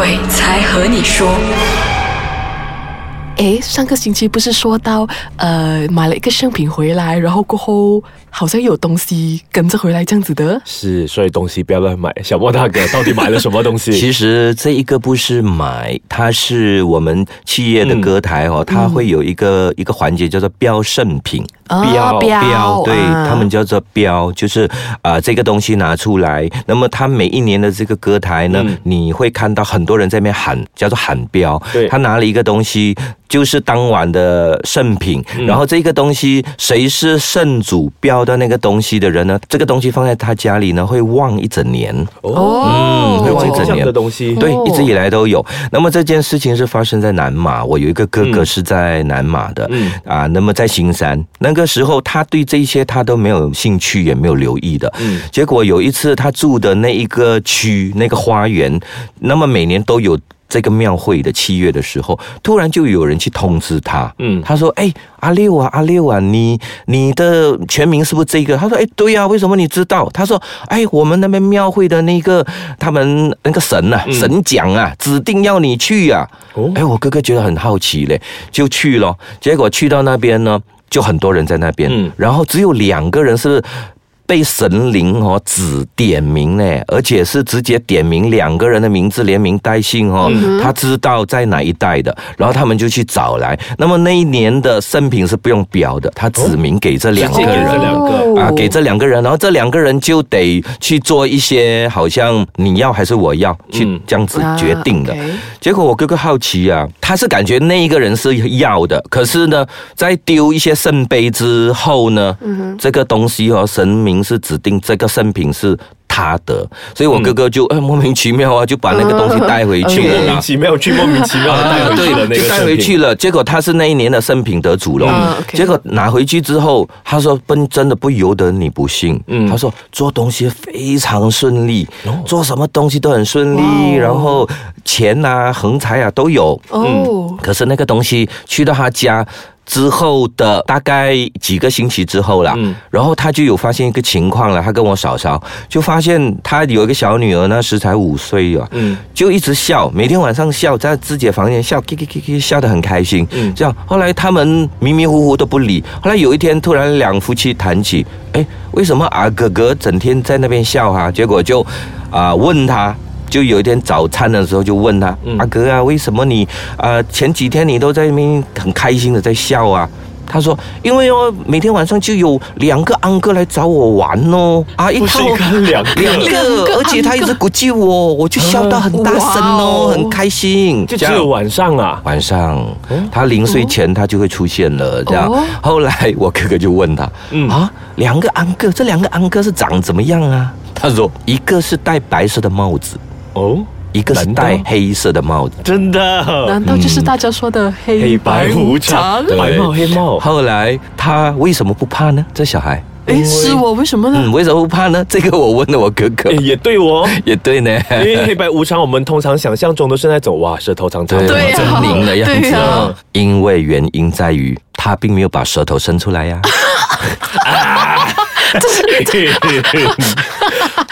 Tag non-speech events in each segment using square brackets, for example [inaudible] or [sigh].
鬼才和你说。诶，上个星期不是说到，呃，买了一个圣品回来，然后过后好像有东西跟着回来这样子的。是，所以东西不要乱买。小莫大哥到底买了什么东西？[laughs] 其实这一个不是买，它是我们企业的歌台哦，它会有一个一个环节叫做标圣品。标标，对啊他们叫做标，就是啊、这个东西拿出来，那么他每一年的这个歌台呢，嗯你会看到很多人在那边喊，叫做喊标。对他拿了一个东西，就是当晚的圣品，嗯然后这个东西谁是圣主标的那个东西的人呢？这个东西放在他家里呢，会旺一整年。哦嗯会忘一整年的东西。对哦，一直以来都有。那么这件事情是发生在南马，我有一个哥哥是在南马的，嗯啊，那么在新山，那个时候他对这些他都没有兴趣，也没有留意的。嗯结果有一次他住的那一个区那个花园，那么每年都有。这个庙会的七月的时候，突然就有人去通知他，嗯他说：“哎，阿六啊，阿六啊，你你的全名是不是这个？”他说：“哎，对呀、为什么你知道？”他说：“哎，我们那边庙会的那个他们那个神啊，嗯神讲啊，指定要你去啊。”哦哎，我哥哥觉得很好奇嘞，就去了。结果去到那边呢，就很多人在那边，嗯然后只有两个人是。被神灵哦指点名呢，而且是直接点名两个人的名字，连名带姓哦，他知道在哪一代的，然后他们就去找来。那么那一年的圣品是不用标的，他指名给这两个人，这两个。啊，给这两个人，然后这两个人就得去做一些好像你要还是我要去嗯这样子决定的。结果我哥哥好奇啊，他是感觉那一个人是要的，可是呢，在丢一些圣杯之后呢，这个东西哦，神明是指定这个圣品是他的，所以我哥哥就、哎莫名其妙啊，就把那个东西带回去去莫。名其妙，去莫名其妙的带回去了那就带回去了。结果他是那一年的圣品得主了。嗯结果拿回去之后，他说：“不，真的不由得你不信。嗯他说做东西非常顺利，哦做什么东西都很顺利，哦然后钱啊、横财啊都有。哦，可是那个东西去到他家。之后的大概几个星期之后啦，嗯然后他就有发现一个情况了，他跟我嫂嫂就发现他有一个小女儿，那时才五岁啊，嗯就一直笑，每天晚上笑，在自己的房间笑，叽叽叽叽笑得很开心。嗯这样后来他们迷迷糊糊都不理。后来有一天突然两夫妻谈起，哎，为什么啊哥哥整天在那边笑哈、结果就啊、问他。就有一天早餐的时候就问他，嗯阿哥啊，为什么你啊、前几天你都在那边很开心的在笑啊？他说：“因为哦，每天晚上就有两个安哥来找我玩哦，啊，一套两个两个，而且他一直鼓励我，我就笑到很大声哦，哦很开心。就只有晚上啊。晚上，他临睡前他就会出现了。这样哦，后来我哥哥就问他，嗯啊，两个安哥，这两个安哥是长怎么样啊？他说，一个是戴白色的帽子，哦，一个是戴黑色的帽子。真的难道就是大家说的黑黑白无常，对白帽黑帽。后来他为什么不怕呢？这小孩，哎，是我为什么呢？嗯，为什么不怕呢？[laughs] 这个我问了我哥哥，也对哦，[laughs] 也对呢。因为黑白无常，我们通常想象中都是那种哇，舌头长长狰狞的样子。啊因为原因在于他并没有把舌头伸出来呀、[laughs]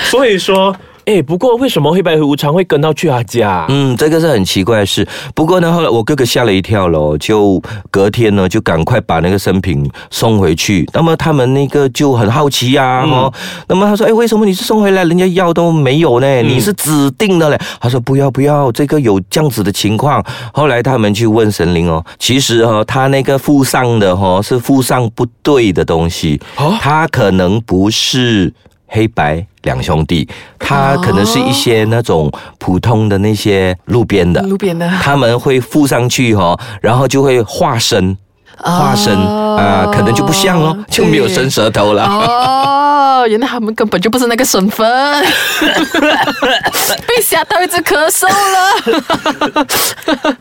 所以说，哎，不过为什么黑白无常会跟到去他家？嗯，这个是很奇怪的事。不过呢，后来我哥哥吓了一跳喽，就隔天呢就赶快把那个生平送回去。那么他们那个就很好奇呀、嗯哦。那么他说：“哎，为什么你是送回来，人家药都没有呢？嗯你是指定的嘞？”他说：“不要不要，这个有这样子的情况。”后来他们去问神灵哦，其实哦，他那个附上的哦是附上不对的东西，哦他可能不是。黑白两兄弟，他可能是一些那种普通的那些路边的，路边的他们会附上去哦，然后就会化身，化身啊、可能就不像哦，就没有伸舌头了。哦，原来他们根本就不是那个身份，[laughs] 被吓到一直咳嗽了。[laughs]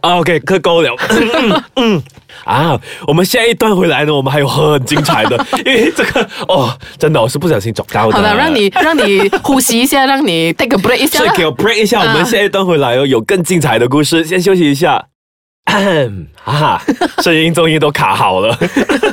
啊 OK，课够了。嗯嗯啊，我们下一段回来呢，我们还有很精彩的，[laughs] 因为这个哦，真的我是不小心走高的。好的，让你让你呼吸一下，让你 take a break 一下啦。所以给我 break 一下，我们啊下一段回来哦，有更精彩的故事，先休息一下。[clears throat] 啊，声音终于都卡好了。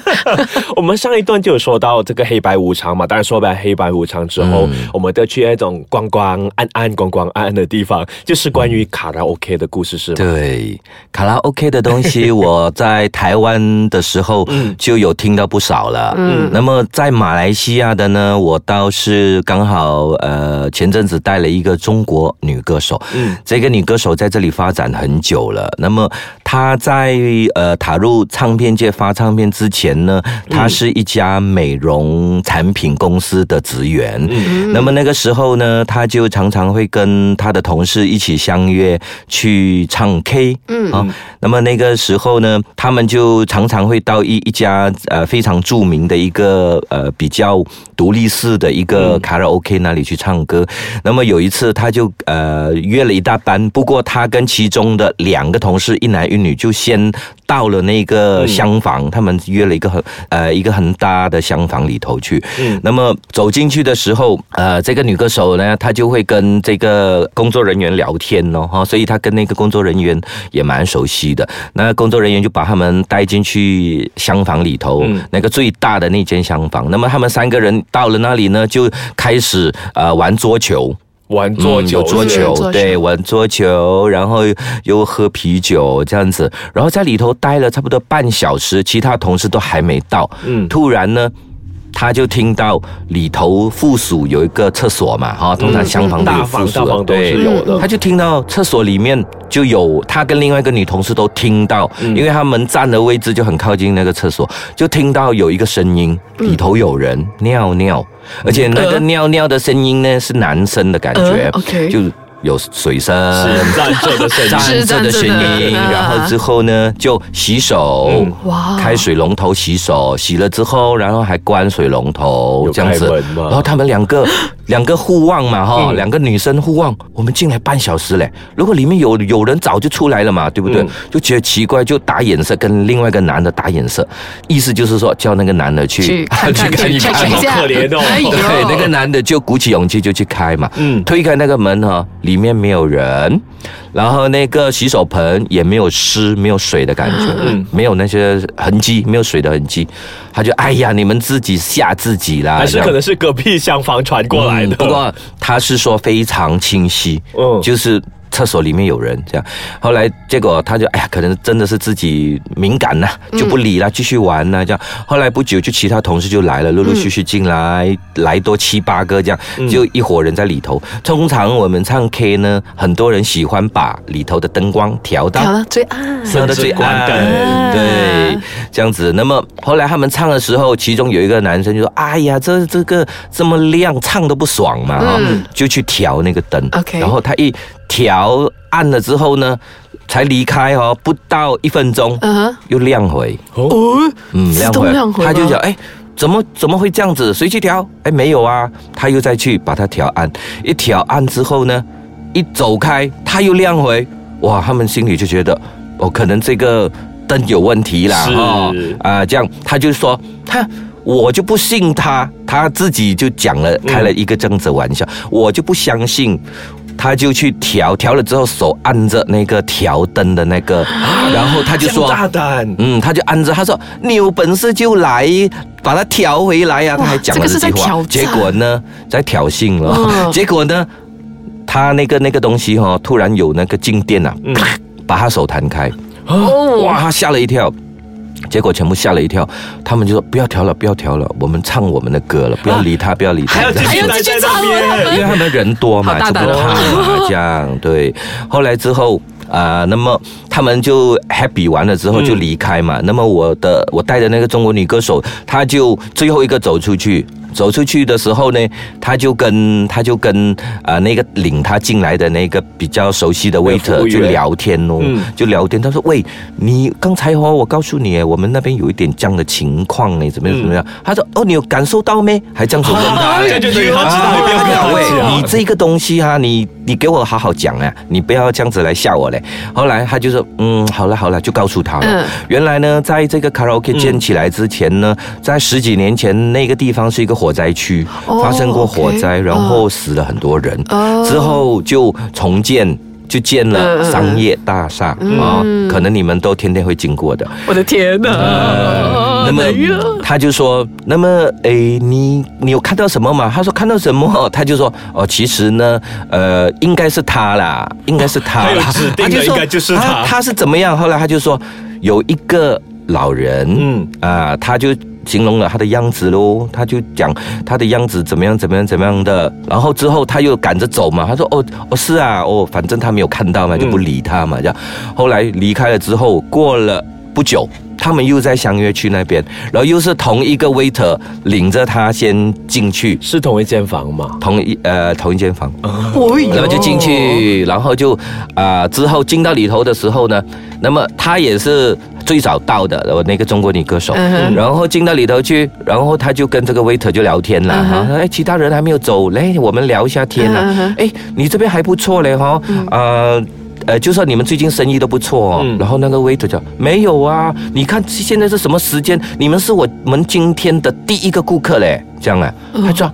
[laughs] 我们上一段就有说到这个黑白无常嘛，当然说白黑白无常之后，我们都去那种光光暗暗、光光暗暗的地方，就是关于卡拉 OK 的故事，是吗？对，卡拉 OK 的东西，我在台湾的时候 [laughs] 就有听到不少了。嗯，那么在马来西亚的呢，我倒是刚好呃前阵子带了一个中国女歌手，嗯，这个女歌手在这里发展很久了。那么她在呃踏入唱片界发唱片之前呢，他是一家美容产品公司的职员。嗯，那么那个时候呢，他就常常会跟他的同事一起相约去唱 K。嗯啊，那么那个时候呢，他们就常常会到一一家呃非常著名的一个呃比较独立式的一个卡拉 OK 那里去唱歌。那么有一次，他就呃约了一大班，不过他跟其中的两个同事一男一女就先到了那个厢房，他们约了一个很呃一个很大的厢房里头去。嗯，那么走进去的时候，呃，这个女歌手呢，她就会跟这个工作人员聊天哦，哈，所以她跟那个工作人员也蛮熟悉的。那工作人员就把他们带进去厢房里头，那个最大的那间厢房。那么他们三个人到了那里呢，就开始呃玩桌球。玩桌球，桌球，对，玩桌球，然后又喝啤酒这样子，然后在里头待了差不多半小时，其他同事都还没到，嗯，突然呢。他就听到里头附属有一个厕所嘛，哈，通常厢房都有附属，对，有的。他就听到厕所里面就有他跟另外一个女同事都听到，因为他们站的位置就很靠近那个厕所，就听到有一个声音，里头有人尿尿，而且那个尿尿的声音呢是男生的感觉，OK，就。有水声，站着的声音，站着的声音，然后之后呢就洗手，哇，开水龙头洗手，洗了之后，然后还关水龙头，这样子，然后他们两个两个互望嘛，哈，两个女生互望，我们进来半小时嘞，如果里面有有人早就出来了嘛，对不对？就觉得奇怪，就打眼色，跟另外一个男的打眼色，意思就是说叫那个男的去去 [laughs] 看看，可怜哦，对，那个男的就鼓起勇气就去开嘛，嗯，推开那个门哈。里面没有人，然后那个洗手盆也没有湿、没有水的感觉，嗯，没有那些痕迹，没有水的痕迹，他就哎呀，你们自己吓自己啦，还是可能是隔壁厢房传过来的。不过他是说非常清晰，嗯，就是。厕所里面有人，这样，后来结果他就哎呀，可能真的是自己敏感呐，就不理了，继续玩呐，这样。后来不久，就其他同事就来了，陆陆续续进来，来多七八个这样，就一伙人在里头。通常我们唱 K 呢，很多人喜欢把里头的灯光调到调到最暗，调到最暗，对，这样子。那么后来他们唱的时候，其中有一个男生就说：“哎呀，这这个这么亮，唱都不爽嘛，哈，就去调那个灯。OK，然后他一。调暗了之后呢，才离开哦，不到一分钟，又亮回。哦，嗯，亮回，他就讲，哎，怎么怎么会这样子？谁去调？哎，没有啊，他又再去把它调暗，一调暗之后呢，一走开，他又亮回，哇，他们心里就觉得，哦，可能这个灯有问题啦，哈，啊，这样他就说，他我就不信他，他自己就讲了，开了一个这样子玩笑，我就不相信。他就去调，调了之后手按着那个调灯的那个，然后他就说：“大胆，嗯，他就按着，他说你有本事就来把它调回来呀。”他还讲了这句话，结果呢，在挑衅了。结果呢，他那个那个东西哈，突然有那个静电呐，把他手弹开，哇，他吓了一跳。结果全部吓了一跳，他们就说不要调了，不要调了，我们唱我们的歌了，不要理他，不要理他。还要继续唱，[laughs] 因为他们人多嘛，就不怕嘛，这样对。后来之后啊，那么他们就 happy 完了之后就离开嘛。那么我的我带的那个中国女歌手，她就最后一个走出去。走出去的时候呢，他就跟他就跟啊那个领他进来的那个比较熟悉的 waiter 就聊天哦，就聊天。他说：“喂，你刚才哦，我告诉你，我们那边有一点这样的情况呢，怎么样怎么样？”他说：“哦，你有感受到没？还这样子问他，[laughs] 对对对，他知道不要不要喂，你这个东西哈，你你给我好好讲啊，你不要这样子来吓我嘞。”后来他就说：“嗯，好了好了，就告诉他了。原来呢，在这个卡拉 OK 建起来之前呢，在十几年前那个地方是一个火。”火灾区发生过火灾，然后死了很多人，之后就重建。就建了商业大厦啊、可能你们都天天会经过的。我的天哪！那么他就说，那么诶，你你有看到什么吗？他说看到什么？[laughs] 他就说哦，其实呢，呃，应该是他啦，应该是他 [laughs] 他就说应该就是他他他是怎么样？后来他就说有一个老人，啊、他就。形容了他的样子喽，他就讲他的样子怎么样怎么样怎么样的，然后之后他又赶着走嘛，他说哦哦是啊哦，反正他没有看到嘛，就不理他嘛，这样。后来离开了之后，过了不久，他们又在相约去那边，然后又是同一个 waiter 领着他先进去，是同一间房吗？同一呃同一间房，然后就进去，然后就啊、之后进到里头的时候呢，那么他也是最早到的，我那个中国女歌手，嗯然后进到里头去，然后他就跟这个 waiter 就聊天了哈，哎，其他人还没有走，来我们聊一下天嗯哼。啊，哎，你这边还不错嘞哈，呃。呃，就说你们最近生意都不错哦，嗯然后那个 waiter 讲没有啊，你看现在是什么时间？你们是我们今天的第一个顾客嘞，这样啊，他说。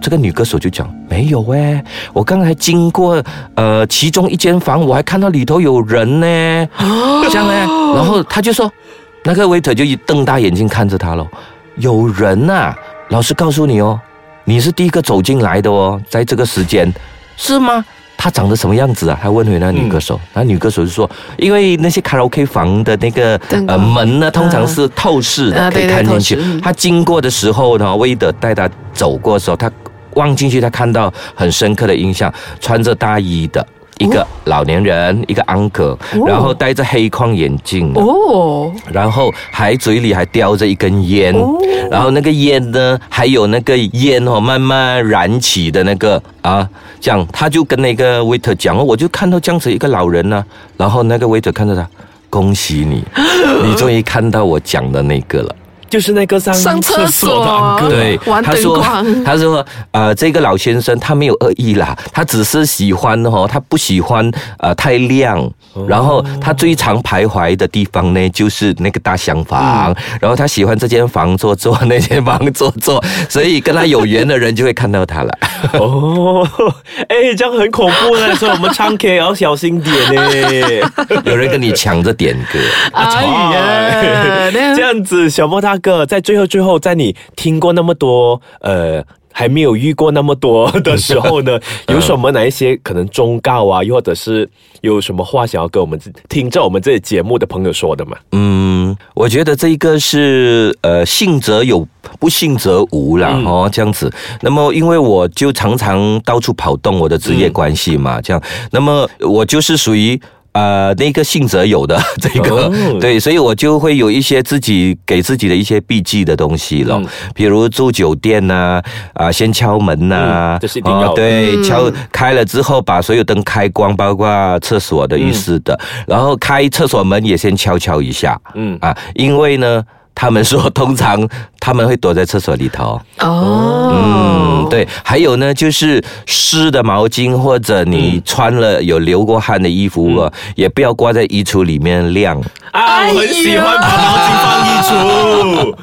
这个女歌手就讲没有哎，我刚才经过呃其中一间房，我还看到里头有人呢，这样呢，然后他就说，那个 waiter 就一瞪大眼睛看着他咯，有人呐、老实告诉你哦，你是第一个走进来的哦，在这个时间，是吗？他长得什么样子啊？他问回那女歌手，那、女歌手就说，因为那些卡拉 OK 房的那个呃门呢，通常是透视的，可以看进去。他经过的时候呢，威德带他走过的时候，他望进去，他看到很深刻的印象，穿着大衣的。一个老年人，一个 uncle，、然后戴着黑框眼镜，哦，然后还嘴里还叼着一根烟，哦。然后那个烟呢，还有那个烟哦，慢慢燃起的那个啊，这样他就跟那个 waiter 讲哦，我就看到这样子一个老人呢、然后那个 waiter 看着他，恭喜你，[gasps] 你终于看到我讲的那个了。就是那个上上厕所的安哥，他说，他说，呃，这个老先生他没有恶意啦，他只是喜欢哦，他不喜欢呃太亮，然后他最常徘徊的地方呢，就是那个大厢房，然后他喜欢这间房坐坐，那间房坐坐，[laughs] 所以跟他有缘的人就会看到他了。哦，哎，这样很恐怖呢，所以我们唱 K 也要小心点呢。[laughs] 有人跟你抢着点歌，哎呀，[laughs] 这样子，小莫大哥，在最后最后，在你听过那么多呃。还没有遇过那么多的时候呢，[laughs] 有什么哪一些可能忠告啊，又或者是有什么话想要跟我们听着我们这个节目的朋友说的吗？嗯，我觉得这一个是呃，信则有，不信则无啦，嗯哦，这样子。那么，因为我就常常到处跑动，我的职业关系嘛，这样。那么，我就是属于。呃，那个信则有的 [laughs] 这个、哦。对，所以我就会有一些自己给自己的一些避忌的东西了，嗯。比如住酒店呐、啊，先敲门呐、嗯这是一定要的。对，敲开了之后把所有灯开光，包括厕所的、浴室的，然后开厕所门也先敲敲一下，嗯。啊，因为呢，他们说通常他们会躲在厕所里头。哦，嗯，对，还有呢，就是湿的毛巾或者你穿了有流过汗的衣服啊，也不要挂在衣橱里面晾，啊，我很喜欢把毛巾放衣橱。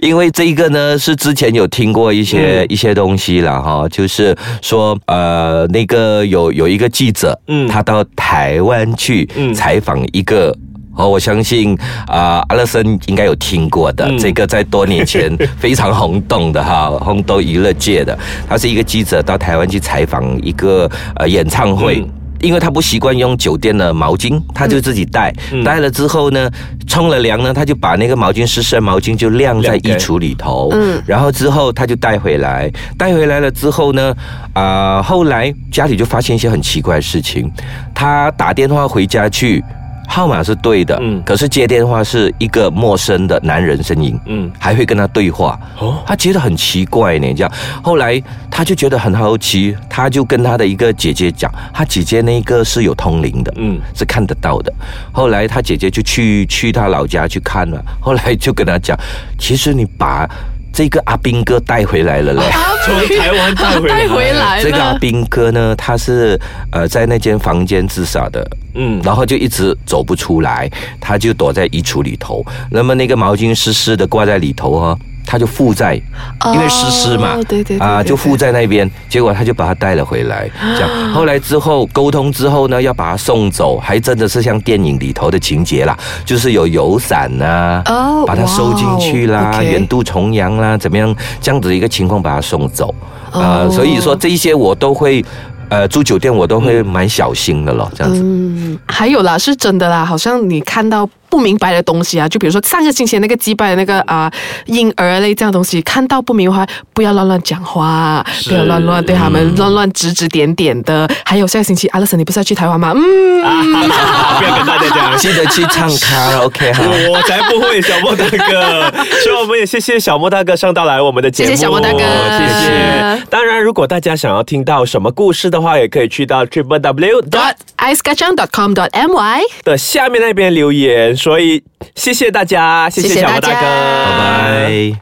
因为这个呢是之前有听过一些、一些东西了哈，就是说呃，那个有有一个记者，嗯他到台湾去嗯采访一个。哦，我相信啊、阿乐森应该有听过的，嗯这个在多年前 [laughs] 非常轰动的哈，轰动娱乐界的。他是一个记者到台湾去采访一个呃演唱会。嗯因为他不习惯用酒店的毛巾，他就自己带。嗯带了之后呢，冲了凉呢，他就把那个毛巾湿湿的毛巾就晾在衣橱里头。嗯然后之后他就带回来，带回来了之后呢，啊、后来家里就发现一些很奇怪的事情。他打电话回家去，号码是对的，嗯可是接电话是一个陌生的男人声音，嗯，还会跟他对话。哦，他觉得很奇怪呢，这样。后来他就觉得很好奇，他就跟他的一个姐姐讲，他姐姐那个是有通灵的，嗯是看得到的。后来他姐姐就去去他老家去看了，后来就跟他讲，其实你把这个阿兵哥带回来了嘞。[laughs] 从台湾带回来，带回来这个阿了，兵哥呢，他是呃在那间房间自杀的，嗯，然后就一直走不出来，他就躲在衣橱里头。那么那个毛巾湿湿的挂在里头哦，他他就附在，因为湿湿嘛，哦对对对啊，就附在那边，结果他就把他带了回来，[gasps] 这样。后来之后沟通之后呢，要把他送走，还真的是像电影里头的情节啦，就是有油伞呐、哦把他收进去啦，哦远渡重洋啦，怎么样这样子的一个情况把他送走啊、哦所以说这一些我都会。呃，住酒店我都会蛮小心的咯，这样子。嗯，还有啦，是真的啦，好像你看到不明白的东西啊，就比如说上个星期那个击败的那个啊、婴儿类这样东西，看到不明白，不要乱乱讲话，不要乱乱对他们乱乱指指点点的。还有下个星期阿乐森，你不是要去台湾吗？嗯，啊，[laughs] 不要跟大家讲。记得去唱卡拉 OK 哈。我才不会，小莫大哥。所以我们也谢谢小莫大哥上到来我们的节目，谢谢小莫大哥谢谢。当然，如果大家想要听到什么故事的话，也可以去到 triple w dot dot icekacang.com.my。的下面那边留言。所以谢谢大家，谢谢小莫大哥，拜拜。